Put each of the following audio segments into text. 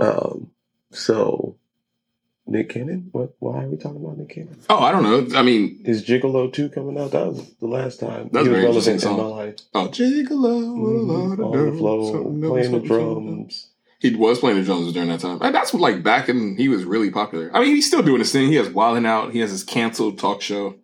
Um, so Nick Cannon. What? Why are we talking about Nick Cannon? Oh, I don't know. I mean, Is Gigolo two coming out? That was the last time That's he was very interesting in my song. life. oh, Gigolo, what a lot of Mhm. On the floor, playing the drums. He was playing the drums during that time. That's what, like back in he was really popular. I mean, he's still doing his thing. He has Wildin' Out. He has his canceled talk show.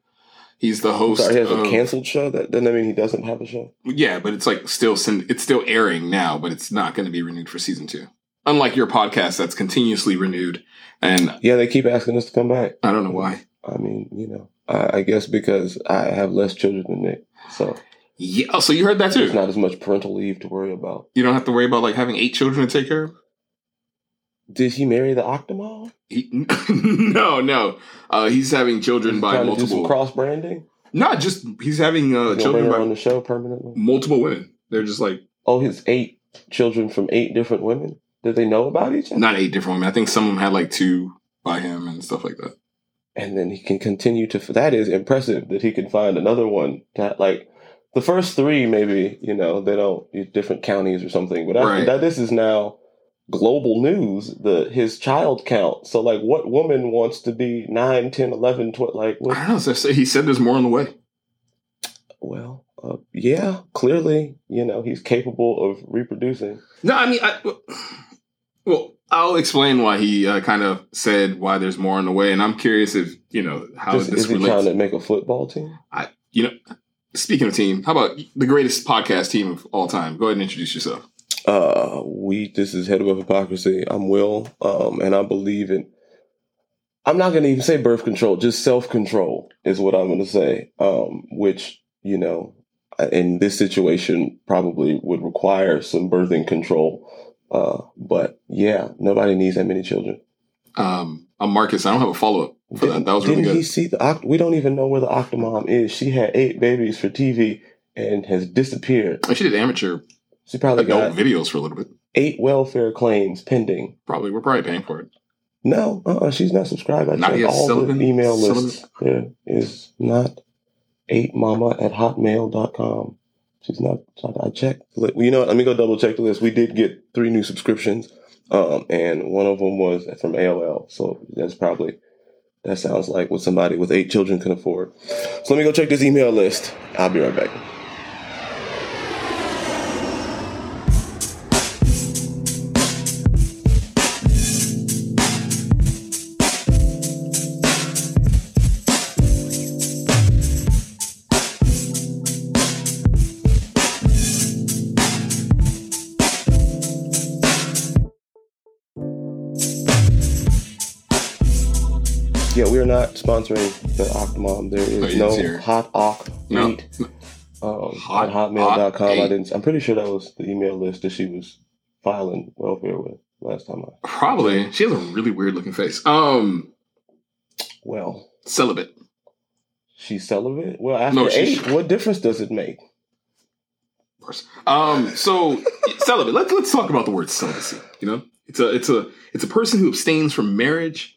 He's the host. Sorry, he has of, a canceled show. That doesn't mean he doesn't have a show. Yeah, but it's like still it's still airing now, but it's not going to be renewed for season two. Unlike your podcast, that's continuously renewed, and Yeah, they keep asking us to come back. I don't know why. I mean, you know, I, I guess because I have less children than Nick, so Yeah, oh, so you heard that there's too. not as much parental leave to worry about. You don't have to worry about like having eight children to take care of. Did he marry the Octomom? He, no, no, uh, he's having children by do some multiple. cross branding. Not just he's having uh, children by on the show permanently. multiple women. They're just like Oh, his eight children from eight different women. Did they know about each other? not eight different women. I think some of them had like two by him and stuff like that. and then he can continue to. That is impressive that he can find another one. That like the first three, maybe you know they don't different counties or something. But after Right. that, this is now global news. The his child count. So like, what woman wants to be 9, 10, 11, 12? Like, I what? don't know. So so he said there's more on the way. Well, uh, yeah, clearly, you know, he's capable of reproducing. No, I mean, I, well, I'll explain why he uh, kind of said why there's more on the way, and I'm curious if you know how Just- this is he relates. trying to make a football team? I, you know, speaking of team, how about the greatest podcast team of all time? Go ahead and introduce yourself. Uh, we this is head of hypocrisy. I'm Will, um, and I believe in. I'm not going to even say birth control, just self control is what I'm going to say. Um, which you know, in this situation, probably would require some birthing control. Uh, but yeah, nobody needs that many children. Um, I'm Marcus. I don't have a follow up for that. Didn't, That was really didn't he see the? Oct- we don't even know where the Octomom is. She had eight babies for TV and has disappeared. I She did amateur She probably adult got videos for a little bit. eight welfare claims pending. Probably we're probably paying for it. No, uh-uh, she's not subscribed. I yet, all Sullivan? the email Sullivan? lists. There is not 8mama at hotmail.com. She's not, I checked. You know what? Let me go double check the list. We did get three new subscriptions. Um, and one of them was from AOL. So that's probably, that sounds like what somebody with eight children can afford. So let me go check this email list. I'll be right back. Not sponsoring the Octomom. There is no hot Oc No. meat. Um, Hot hotmail.com. I didn't. I'm pretty sure that was the email list that she was filing welfare with last time. I Probably. She has a really weird looking face. Um, well, celibate. she's celibate. Well, after No, eight, what difference does it make? Of. Um, so celibate. Let's let's talk about the word celibacy. You know, it's a it's a it's a person who abstains from marriage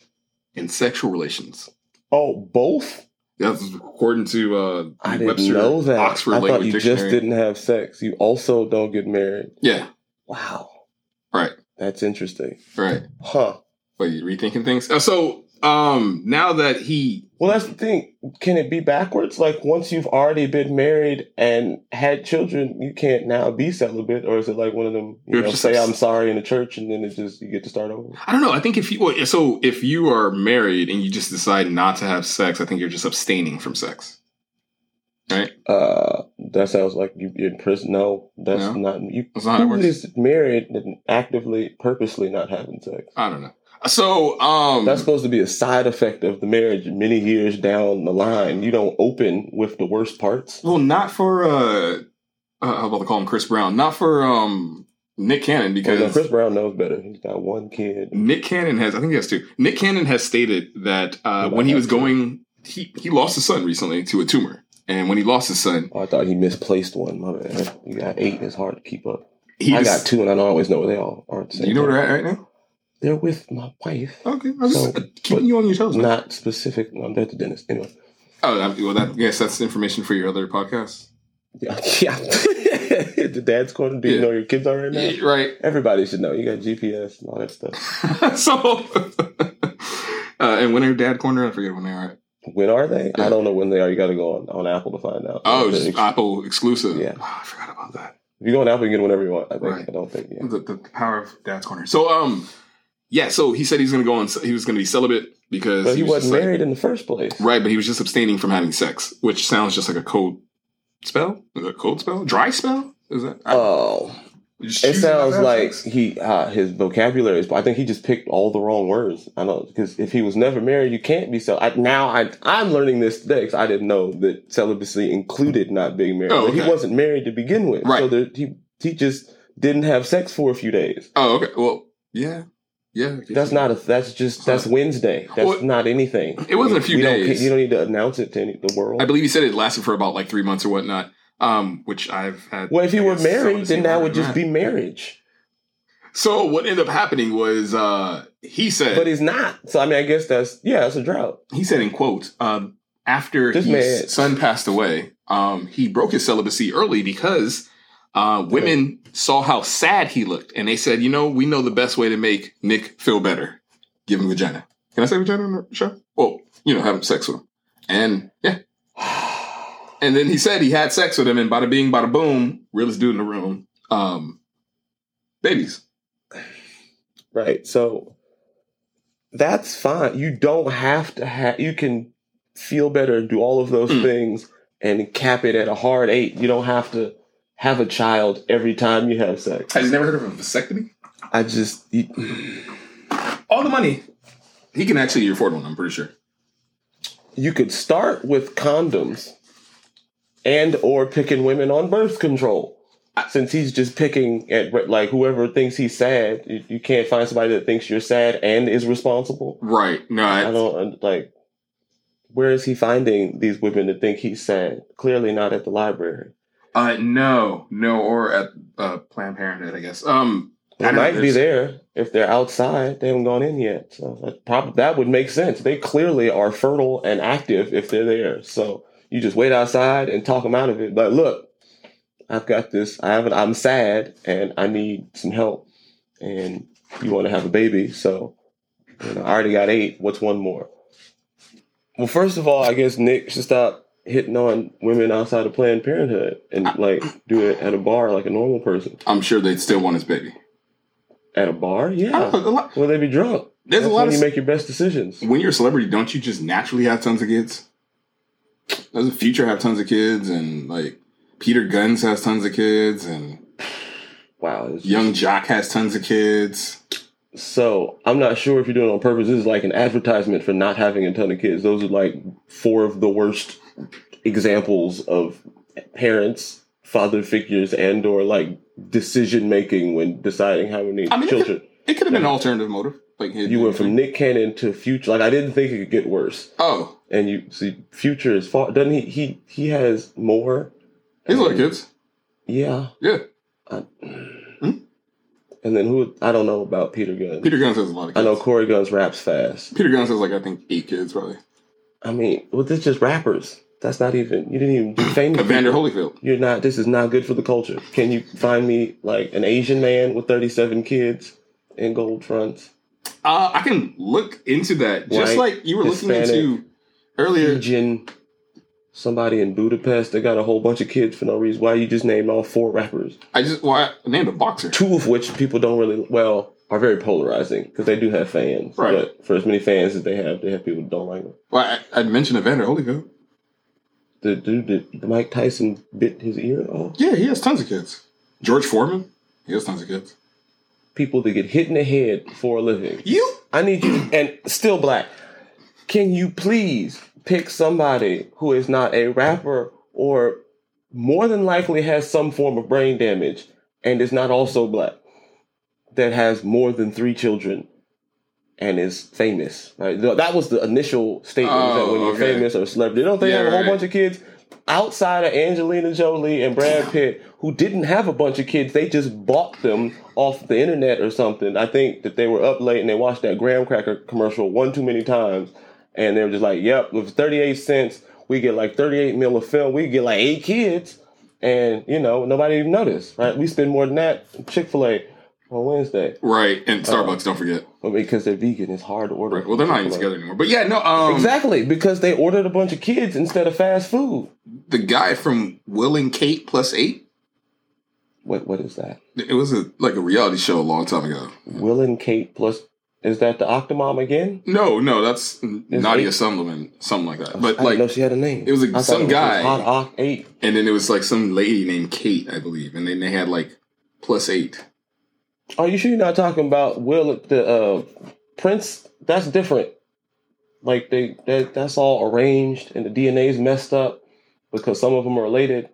and sexual relations. Oh, both. That's according to uh, I didn't Webster know that. Oxford I thought Language you Dictionary. just didn't have sex. You also don't get married. Yeah. Wow, Right. that's interesting. Right. Huh. But you rethinking things. Uh, so um, now that he Well, that's the thing. Can it be backwards? Like once you've already been married and had children, you can't now be celibate, or is it like one of them? You know, say I'm sorry in the church, and then it just you get to start over. I don't know. I think if you well, so if you are married and you just decide not to have sex, I think you're just abstaining from sex. Right? Uh, that sounds like you in prison. No, that's No? not. You That's not how it works. is married and actively, purposely not having sex? I don't know. So um That's supposed to be a side effect of the marriage. Many years down the line, you don't open with the worst parts. well not for uh, uh how about to call him Chris Brown. Not for um Nick Cannon Because because Chris Brown knows better. He's got one kid. Nick Cannon has I think he has two. Nick Cannon has stated that uh when he was going he he lost his son recently to a tumor. And when he lost his son, Oh, I thought he misplaced one. My bad. You got eight. It's hard to keep up. I got two, and I don't always know where they all are. The you know where they're at right now? They're with my wife. Okay, I'm just So, uh, keeping you on your toes. man. Not specific. No, I'm at the dentist. Anyway. Oh, well, that yes, that's information for your other podcast. Yeah. yeah. the dad's corner. Do you Yeah. know your kids are right now? Yeah, right. Everybody should know. You got GPS and all that stuff. so, uh, and when are dad corner? I forget when they are. When are they? Yeah. I don't know when they are. You got to go on, on Apple to find out. Oh, just ex- Apple exclusive. Yeah. Oh, I forgot about that. if you go on Apple, you can get it whenever you want. I think. Right. I don't think. Yeah. The, the power of dad's corner. So, um, yeah. So he said he's going to go on. He was going to be celibate because But he, was wasn't just like- married in the first place. right? But he was just abstaining from having sex, which sounds just like a cold spell. Is it a code spell? Dry spell? Is that? I- Oh, it not sounds like sex? he uh, his vocabulary is. I think he just picked all the wrong words. I don't know because if he was never married, you can't be cel. I, now I I'm learning this today because I didn't know that celibacy included not being married. Oh, But He wasn't married to begin with, Right. so there, he he just didn't have sex for a few days. Oh, okay. Well, yeah, yeah. That's not a. That's just that's Wednesday. That's Well, not anything. it wasn't a few We don't- days. you don't need to announce it to any, the world. I believe he said it lasted for about like three months or whatnot. Um, which I've had. well, if he I were married, then that would just be marriage. So what ended up happening was uh he said But he's not. So I mean, I guess that's yeah, it's a drought. he said in quotes um after This his man- son passed away um he broke his celibacy early because uh women saw how sad he looked and they said you know we know the best way to make Nick feel better give him vagina can I say vagina on the show well you know having sex with him and yeah and then he said he had sex with him and bada bing bada boom realest dude in the room um babies Right. So that's fine. You don't have to have. You can feel better do all of those Mm. things and cap it at a hard eight. You don't have to have a child every time you have sex. has you never heard of a vasectomy I just. You, all the money. He can actually afford one, I'm pretty sure. you could start with condoms and or picking women on birth control since he's just picking at like whoever thinks he's sad you, you can't find somebody that thinks you're sad and is responsible Right. No, i I, don't like where is he finding these women to think he's sad clearly not at the library uh no, no, or at uh Planned Parenthood, I guess. Um they know, might be there. If they're outside they haven't gone in yet. So that probably that would make sense. They clearly are fertile and active if they're there. So you just wait outside and talk them out of it. But look i've got this. I haven't i'm sad and i need some help. And you want to have a baby. So you know i already got eight. What's one more? Well first of all i guess nick should stop hitting on women outside of planned parenthood and like do it at a bar like a normal person I'm sure they'd still want his baby. at a bar yeah lot- Will they be drunk? There's That's a lot when of you make your best decisions. when you're a celebrity, don't you just naturally have tons of kids? Doesn't Future have tons of kids and like Peter Gunz has tons of kids and Wow. Young Joc has tons of kids. So I'm not sure if you're doing it on purpose. This is like an advertisement for not having a ton of kids. Those are like four of the worst examples of parents, father figures, and or like decision making when deciding how many I mean, it children. It could have been an alternative motive. Like You went from Nick Cannon to Future. Like I didn't think it could get worse. Oh, And you see, Future is far. Doesn't he? He he has more. he's a lot of kids. Yeah. Yeah. I- Hmm? And then who? I don't know about Peter Gunz. Peter Gunz has a lot of Kids. I know Cory Gunz raps fast. Peter Gunz has like I think eight kids probably. I mean, well, this is just rappers. That's not even. You didn't even do famous. Evander. Holyfield. You're not. This is not good for the culture. Can you find me like an Asian man with 37 kids in gold fronts? Uh, I can look into that. Just like you were looking into earlier. Fijian, somebody in Budapest that got a whole bunch of kids for no reason. Why you just named all four rappers? I just well, I named a boxer. Two of which people don't really well are very polarizing because they do have fans. Right. But for as many fans as they have, they have people that don't like them. Well, I, I mentioned Evander Holyfield. The dude that Mike Tyson bit his ear off. Yeah, he has tons of kids. George Foreman. He has tons of kids. People that get hit in the head for a living. You? I need you, and still black. Can you please pick somebody who is not a rapper or more than likely has some form of brain damage and is not also black that has more than three children and is famous? Right? That was the initial statement was that Oh, when you're okay. famous or a celebrity, don't they Yeah, have a whole right. bunch of kids? Outside of Angelina Jolie and Brad Pitt, who didn't have a bunch of kids, they just bought them off the internet or something. I think that they were up late and they watched that graham cracker commercial one too many times, and they were just like, "Yep, with thirty eight cents, we get like thirty eight mil of film. We get like eight kids." and you know nobody even noticed. Right? We spend more than that Chick Fil A on Wednesday, Right, and Starbucks. don't forget. but because they're vegan, it's hard to order. Right. Well, they're not even together anymore. But yeah, no. Um, Exactly because they ordered a bunch of kids instead of fast food. The guy from Will and Kate plus eight. What what is that? It was a like a reality show a long time ago. Will and Kate plus is that the Octomom again? No, no, that's Nadia eight? Something like that. But I like, know she had a name. it was, like, some it was guy- Hot Ock Eight. and then it was like some lady named Kate, I believe, and then they had like plus eight. Are you sure you're not talking about Will the uh, Prince? That's different. Like they that that's all arranged and the DNA's messed up because some of them are related.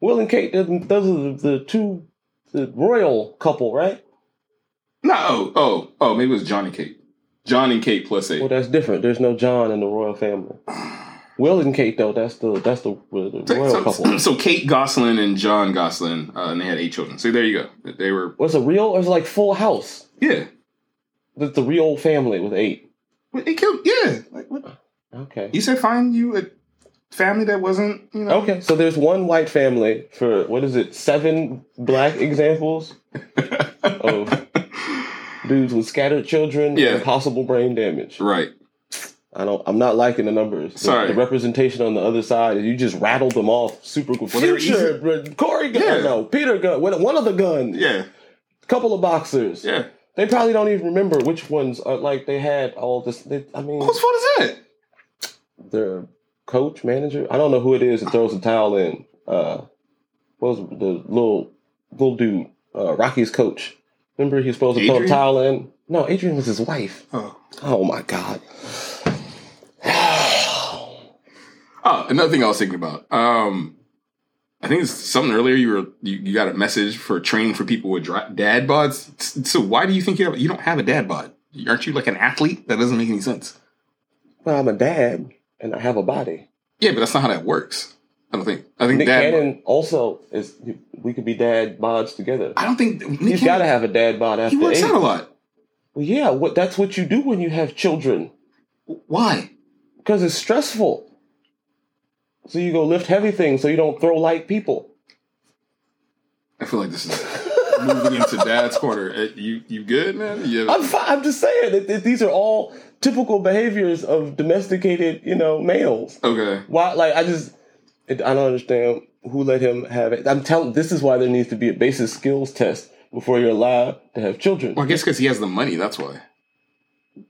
Will and Kate, those those are the, the two the royal couple, right? No, oh, oh, oh, maybe it was John and Kate. John and Kate plus eight. Well, that's different. There's no John in the royal family. Will and Kate, though, that's the that's the, the royal so, couple. so Kate Gosselin and Jon Gosselin, uh, and they had eight children. So there you go. They were Was it real or is it like Full House? yeah. That's the real family with eight. It killed yeah. Like what? Okay. You said find you a family that wasn't you know Okay, so there's one white family for what is it? Seven black examples of dudes with scattered children Yeah. and possible brain damage. right. I don't. I'm not liking the numbers. The- Sorry. The, representation on the other side you just rattled them off super cool. Well, Future, but Corey gun, Yeah. no, Peter gun, one of the guns, Yeah. couple of boxers. Yeah. They probably don't even remember which ones are like they had all this. They, I mean, Whose fault is that? their coach, manager. I don't know who it is that throws the towel in. Uh, what was the little little dude? Uh, Rocky's coach. Remember he's supposed to throw a towel in. No, Adrian was his wife. Oh. Oh my god. Oh, another thing I was thinking about. Um, I think it's something earlier. You were you, you got a message for training for people with dra- dad bods. So why do you think you have you don't have a dad bod? Aren't you like an athlete? That doesn't make any sense. Well, I'm a dad and I have a body. Yeah, but that's not how that works. I don't think. I think Nick dad. Cannon also is. We could be dad bods together. I don't think Nick He's got to have a dad bod after He works eight. out a lot. Well, yeah, what that's what you do when you have children Why? because it's stressful. So you go lift heavy things so you don't throw light people. I feel like this is moving into dad's corner. Eh, You you good, man? You I'm fi- I'm just saying that, that these are all typical behaviors of domesticated, you know, males. okay? Why? Like I just I don't understand who let him have it. I'm telling. This is why there needs to be a basic skills test before you're allowed to have children. Well, I guess because he has the money. That's why.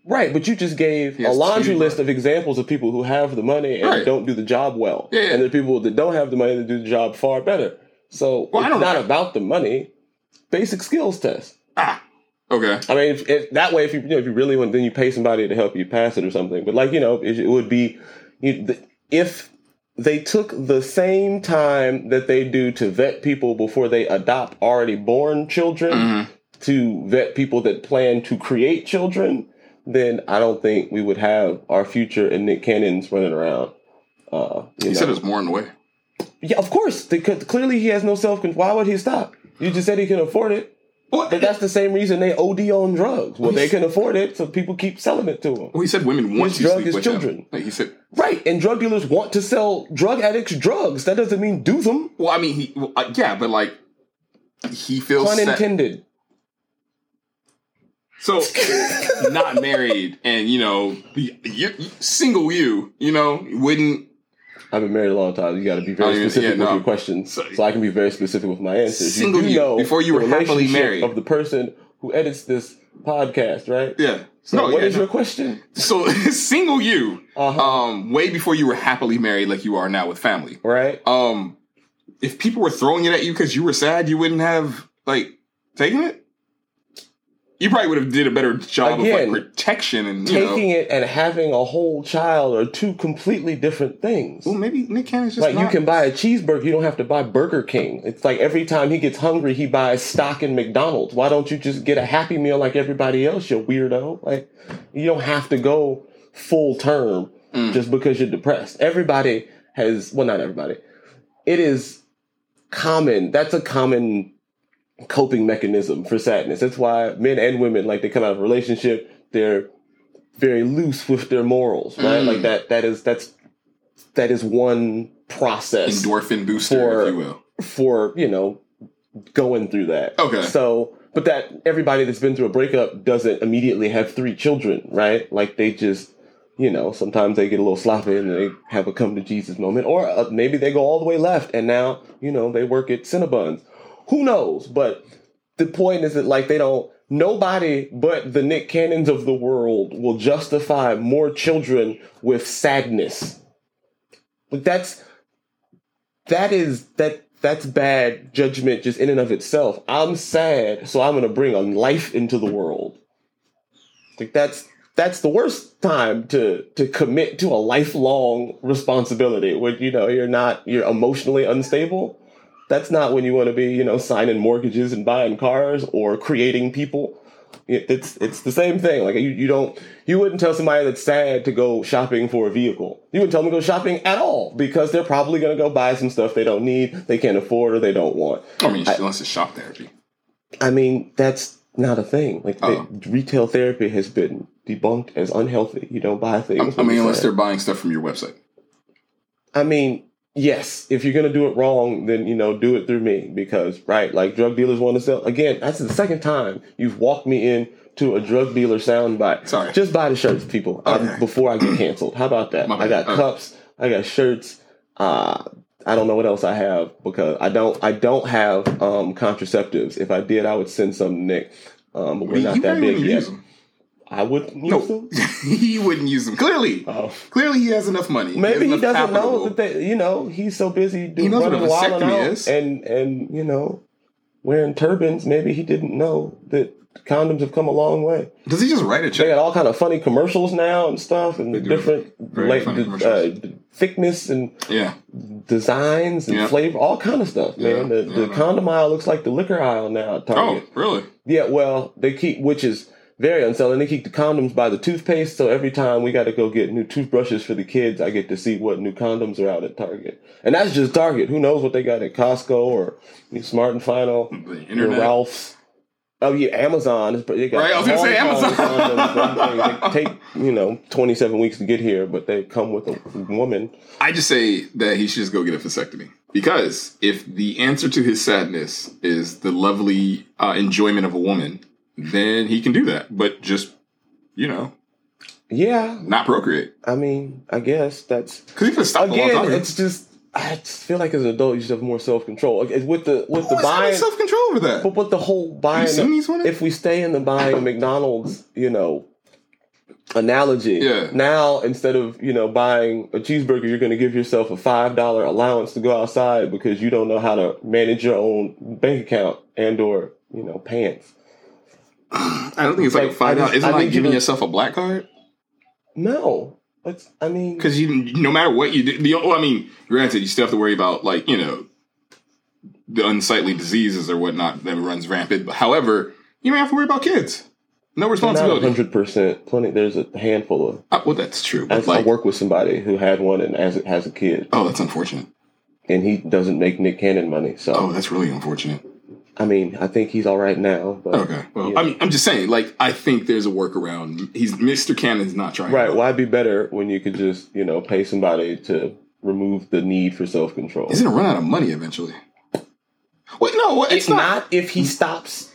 Right, but you just gave a laundry list right. of examples of people who have the money and Right. don't do the job well. Yeah, yeah. And the people that don't have the money that do the job far better. So Well, it's not about the money. Basic skills test. Ah. Okay. I mean, if, if, that way, if you, you know, if you really want, then you pay somebody to help you pass it or something. But like you know, it, it would be you, the, if they took the same time that they do to vet people before they adopt already born children Mhm. to vet people that plan to create children, then I don't think we would have our future and Nick Cannon's running around. Uh, you He know. said there's more in the way. yeah, of course. Because clearly, he has no self control. Why would he stop? You just said he can afford it. What? But that's the same reason they OD on drugs. Well, Well, they can afford it, so people keep selling it to them. Well, he said women want His to drug sleep is with children. Like he said. Right, and drug dealers want to sell drug addicts drugs. That doesn't mean do them. Well, I mean, he. Well, uh, yeah, but like, he feels Pun intended. So, not married, and you know, you, you, single you, you know, wouldn't. I've been married a long time. You got to be very Oh, yeah, specific yeah, with no. your questions, So- so, I can be very specific with my answers. Single do you, know before you the were happily married. of the person who edits this podcast, right? Yeah. So, no, what yeah, is no. your question? So, single you, Uh-huh. um, way before you were happily married, like you are now with family. right? Um, if people were throwing it at you because you were sad, you wouldn't have like taken it. You probably would have did a better job Again, of like protection and you know. Taking it and having a whole child are two completely different things. Well, maybe Nick Cannon's just Like you can buy a cheeseburger, you don't have to buy Burger King. It's like every time he gets hungry, he buys stock in McDonald's. Why don't you just get a Happy Meal like everybody else, you weirdo? Like you don't have to go full term Mm. just because you're depressed. Everybody has well, not everybody. It is common. That's a common coping mechanism for sadness. That's why men and women, like they come out of a relationship, they're very loose with their morals, right? Mm. Like that. That is that's that is one process endorphin booster, for- if you will. for you know going through that. Okay. So, but that everybody that's been through a breakup doesn't immediately have three children, right? Like they just, you know, sometimes they get a little sloppy and they have a come to Jesus moment, or uh, maybe they go all the way left and now you know they work at Cinnabons. Who knows? But the point is that like they don't. Nobody but the Nick Cannons of the world will justify more children with sadness. Like that's that is that that's bad judgment just in and of itself. I'm sad, so I'm gonna bring a life into the world. Like that's that's the worst time to to commit to a lifelong responsibility when you know you're not you're emotionally unstable. That's not when you want to be, you know, signing mortgages and buying cars or creating people. It's it's the same thing. Like you, you don't you wouldn't tell somebody that's sad to go shopping for a vehicle. You wouldn't tell them to go shopping at all because they're probably going to go buy some stuff they don't need, they can't afford, or they don't want. I mean, unless it's shop therapy. I mean, that's not a thing. Like the, uh-huh. retail therapy has been debunked as unhealthy. You don't buy things. I, I mean, unless sad. they're buying stuff from your website. I mean, yes, if you're gonna do it wrong, then you know, do it through me because right, like drug dealers want to sell. Again, that's the second time you've walked me in to a drug dealer soundbite. Sorry. just buy the shirts, people, um, Okay. before I get canceled. How about that? I got cups, I got shirts. Uh, I don't know what else I have because I don't. I don't have um, contraceptives. If I did, I would send some to Nick. Um, but we're not that big yet. them. I wouldn't use No, them. he wouldn't use them. Clearly, Oh. clearly he has enough money. Maybe he enough doesn't know that they, you know, he's so busy doing knows what a and vasectomy is. and and you know, wearing turbans. Maybe he didn't know that condoms have come a long way. Does he just write a They check? got all kind of funny commercials now and stuff, and They different like, uh, thickness and Yeah. designs and flavor, all kind of stuff. Yeah, Man, the, yeah, the condom aisle looks like the liquor aisle now. At Oh, Target. really? Yeah, well, they keep, which is very unselling. They keep the condoms by the toothpaste, so every time we got to go get new toothbrushes for the kids, I get to see what new condoms are out at Target. And that's just Target. Who knows what they got at Costco or Smart and Final, or. Ralph's. Oh yeah, Amazon. is- They got Right, I was gonna say Amazon. condoms. They take you know twenty seven weeks to get here, but they come with a woman. I just say that he should just go get a vasectomy. Because if the answer to his sadness is the lovely uh, enjoyment of a woman, then he can do that. But just, you know, Yeah, not procreate. I mean, I guess that's Because he could stop stopped a long time again. It's just I just feel like as an adult, you should have more self control. With the with Who the buying, self control over that? but with the whole buying. you seen these? If we stay in the buying McDonald's, you know, analogy. Yeah. Now instead of you know buying a cheeseburger, you're going to give yourself a five dollar allowance to go outside because you don't know how to manage your own bank account and or you know pants. I don't think it's like, Like, I dollars. Isn't I it like giving yourself a black card? No, it's I mean Because you, no matter what you do, the, well, I mean, granted, you still have to worry about like you know the unsightly diseases or whatnot that runs rampant. But however, you don't have to worry about kids. No responsibility. hundred percent. Plenty. There's a handful of. Uh, well, that's true. As I work with somebody who had one and as has a kid, oh, that's unfortunate. and he doesn't make Nick Cannon money. So Oh, that's really unfortunate. I mean, I think he's all right now. But Okay. Well, Yeah. I mean, I'm just saying. Like, I think there's a workaround. He's Mr. Cannon's not trying. right, why be better when you could just you know pay somebody to remove the need for self control? He's gonna run out of money eventually. Wait, no, it's, It's not. not if he stops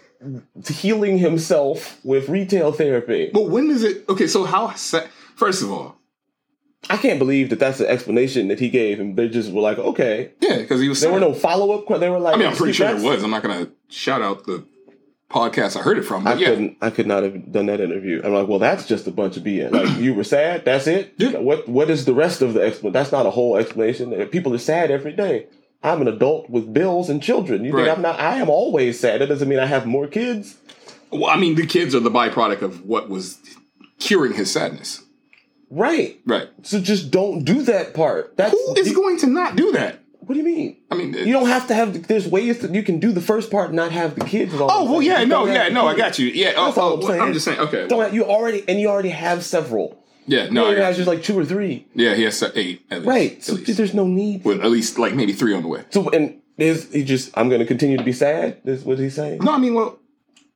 healing himself with retail therapy. But when is it? Okay, so how? First of all, I can't believe that that's the explanation that he gave, and they just were like, okay. yeah, because he was. There were no follow up. They were like, I mean, I'm pretty sure there was. I'm not gonna shout out the podcast I heard it from, I yeah, couldn't. I could not have done that interview. I'm like, well, that's just a bunch of BS. Like, you were sad. That's it. Yeah. What What is the rest of the explanation? That's not a whole explanation. People are sad every day. I'm an adult with bills and children. You Right. think I'm not? I am always sad. That doesn't mean I have more kids. well, I mean, the kids are the byproduct of what was curing his sadness, Right. right? So just don't do that part. That's Who is you- going to not do that? what do you mean? I mean, You don't have to have. There's ways that you can do the first part and not have the kids. all Oh well, yeah, no, yeah, the no, I got you. Yeah, oh, all oh, I'm well, saying. I'm just saying. Okay, Don't have, you already and you already have several. yeah, no, he has just like two or three. yeah, he has eight, at least, Right. So least. there's no need. with at least like maybe three on the way. So and is he just? I'm going to continue to be sad. Is what he's saying? No, I mean, well,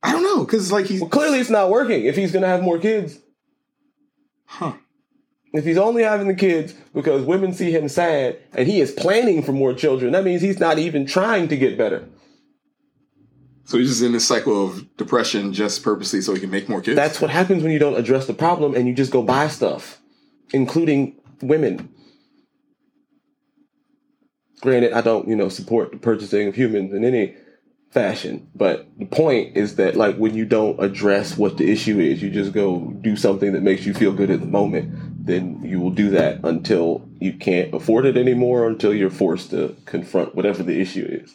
I don't know, because like he's Well, clearly it's not working. If he's going to have more kids, huh. If he's only having the kids because women see him sad and he is planning for more children, that means he's not even trying to get better. So he's just in this cycle of depression just purposely so he can make more kids. That's what happens when you don't address the problem and you just go buy stuff, including women. Granted, I don't, you know, support the purchasing of humans in any fashion, but the point is that like when you don't address what the issue is, you just go do something that makes you feel good at the moment, then you will do that until you can't afford it anymore, until you're forced to confront whatever the issue is.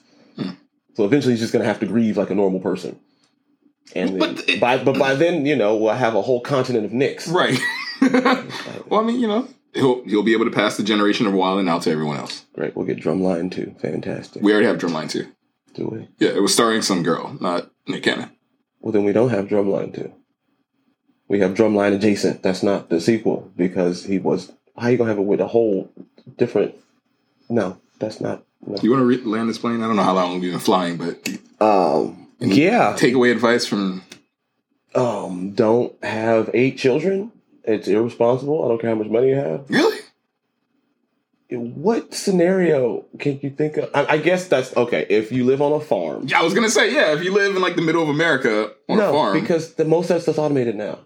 So eventually, he's just going to have to grieve like a normal person. And But then- it- by but by then, you know, we'll have a whole continent of Nicks. right. well, I mean, you know, he'll he'll be able to pass the generation of wilding out to everyone else. Great, we'll get Drumline too. Fantastic. We already have Drumline too. Do we? Yeah, it was starring some girl, not Nick Cannon. Well, then we don't have Drumline two. We have Drumline adjacent. That's not the sequel because he was. How you gonna have it with a whole different? No, that's not. No. You want to re- land this plane? I don't know how long we've been flying, but Um. Yeah. take away advice from Um. Don't have eight children. It's irresponsible. I don't care how much money you have. really. What scenario can you think of? I, I guess that's okay. If you live on a farm, Yeah, I was gonna say yeah. If you live in like the middle of America on no, a farm, because the most of that stuff's automated now.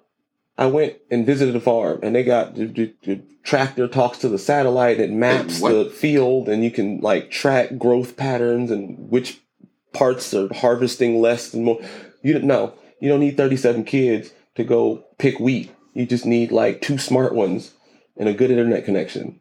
I went and visited a farm, and they got the, the, the tractor talks to the satellite. It maps the field, and you can like track growth patterns and which parts are harvesting less and more. You don't know. You don't need thirty-seven kids to go pick wheat. You just need like two smart ones and a good internet connection.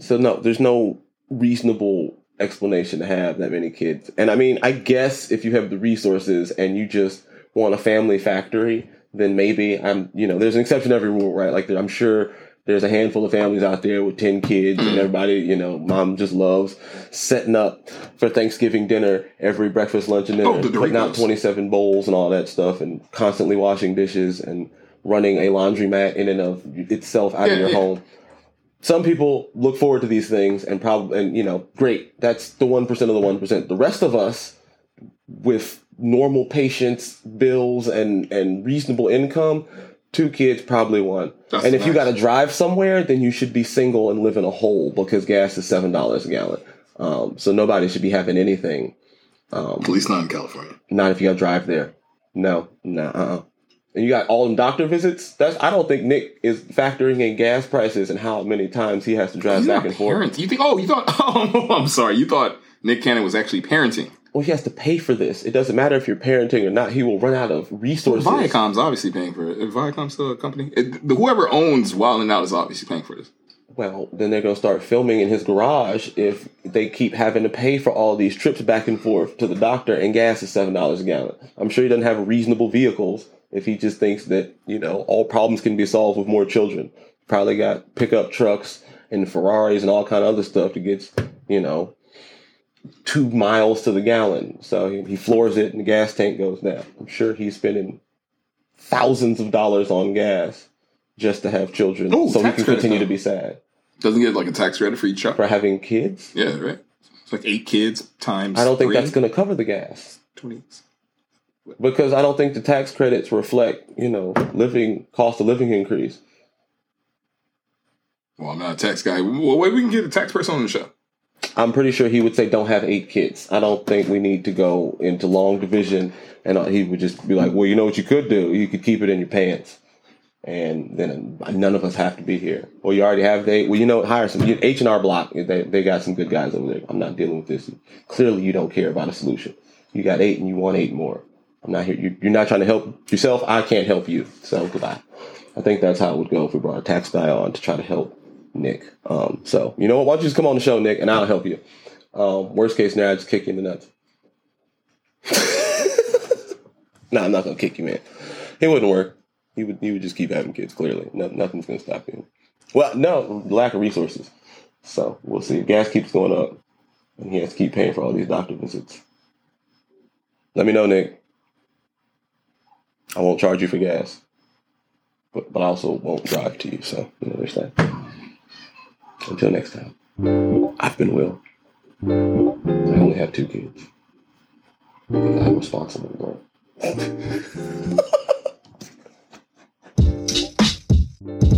So no, there's no reasonable explanation to have that many kids. And I mean, I guess if you have the resources and you just want a family factory, then maybe I'm, you know, there's an exception to every rule, right? Like I'm sure there's a handful of families out there with 10 kids and everybody, you know, mom just loves setting up for Thanksgiving dinner every breakfast, lunch, and oh, dinner, Oh, putting out 27 bowls and all that stuff and constantly washing dishes and running a laundromat in and of itself out of your yeah. home some people look forward to these things and probably and you know great that's the 1% of the 1% the rest of us with normal patience bills and and reasonable income two kids probably one That's and if you got to drive somewhere then you should be single and live in a hole because gas is seven dollars a gallon. Um, so nobody should be having anything um, at least not in California. not if you got to drive there. No no uh-uh. And you got all them doctor visits that's i don't think nick is factoring in gas prices and how many times he has to drive He's back and forth. You think? Oh, you thought? Oh, I'm sorry. You thought Nick Cannon was actually parenting. well, he has to pay for this. It doesn't matter if you're parenting or not. He will run out of resources. Viacom's obviously paying for it. Is Viacom's still a company? It, whoever owns Wild 'N Out is obviously paying for this. Well, then they're going to start filming in his garage if they keep having to pay for all these trips back and forth to the doctor, and gas is seven dollars a gallon. I'm sure he doesn't have reasonable vehicles if he just thinks that you know all problems can be solved with more children. Probably got pickup trucks and Ferraris and all kind of other stuff to get you know two miles to the gallon. So he, he floors it and the gas tank goes down. I'm sure he's spending thousands of dollars on gas just to have children Ooh, so he can continue to be sad Doesn't get like a tax credit for each truck. for having kids. Yeah, right. It's like eight kids times. I don't think three, that's going to cover the gas 20. Because I don't think the tax credits reflect, you know, living cost of living increase. Well, I'm not a tax guy. Well, wait, we can get a tax person on the show. I'm pretty sure he would say don't have eight kids. I don't think we need to go into long division, and uh, he would just be like, "Well, you know what you could do? You could keep it in your pants." And then none of us have to be here. Well, you already have they. Well, you know, hire some H and R Block. They they got some good guys over there. I'm not dealing with this. Clearly, you don't care about a solution. You got eight, and you want eight more. I'm not here. You- You're not trying to help yourself. I can't help you. So goodbye. I think that's how it would go if we brought a tax guy on to try to help Nick. Um, so you know what? Why don't you just come on the show, Nick, and I'll help you. Um, worst case scenario, I just kick you in the nuts. no, I'm not gonna kick you, man. It wouldn't work. You would you would just keep having kids. Clearly, no, nothing's gonna stop you. Well, no, lack of resources. So we'll see. Gas keeps going up, and he has to keep paying for all these doctor visits. Let me know, Nick. I won't charge you for gas, but but I also won't drive to you. So you understand. Until next time, I've been Will. I only have two kids. Because I'm responsible.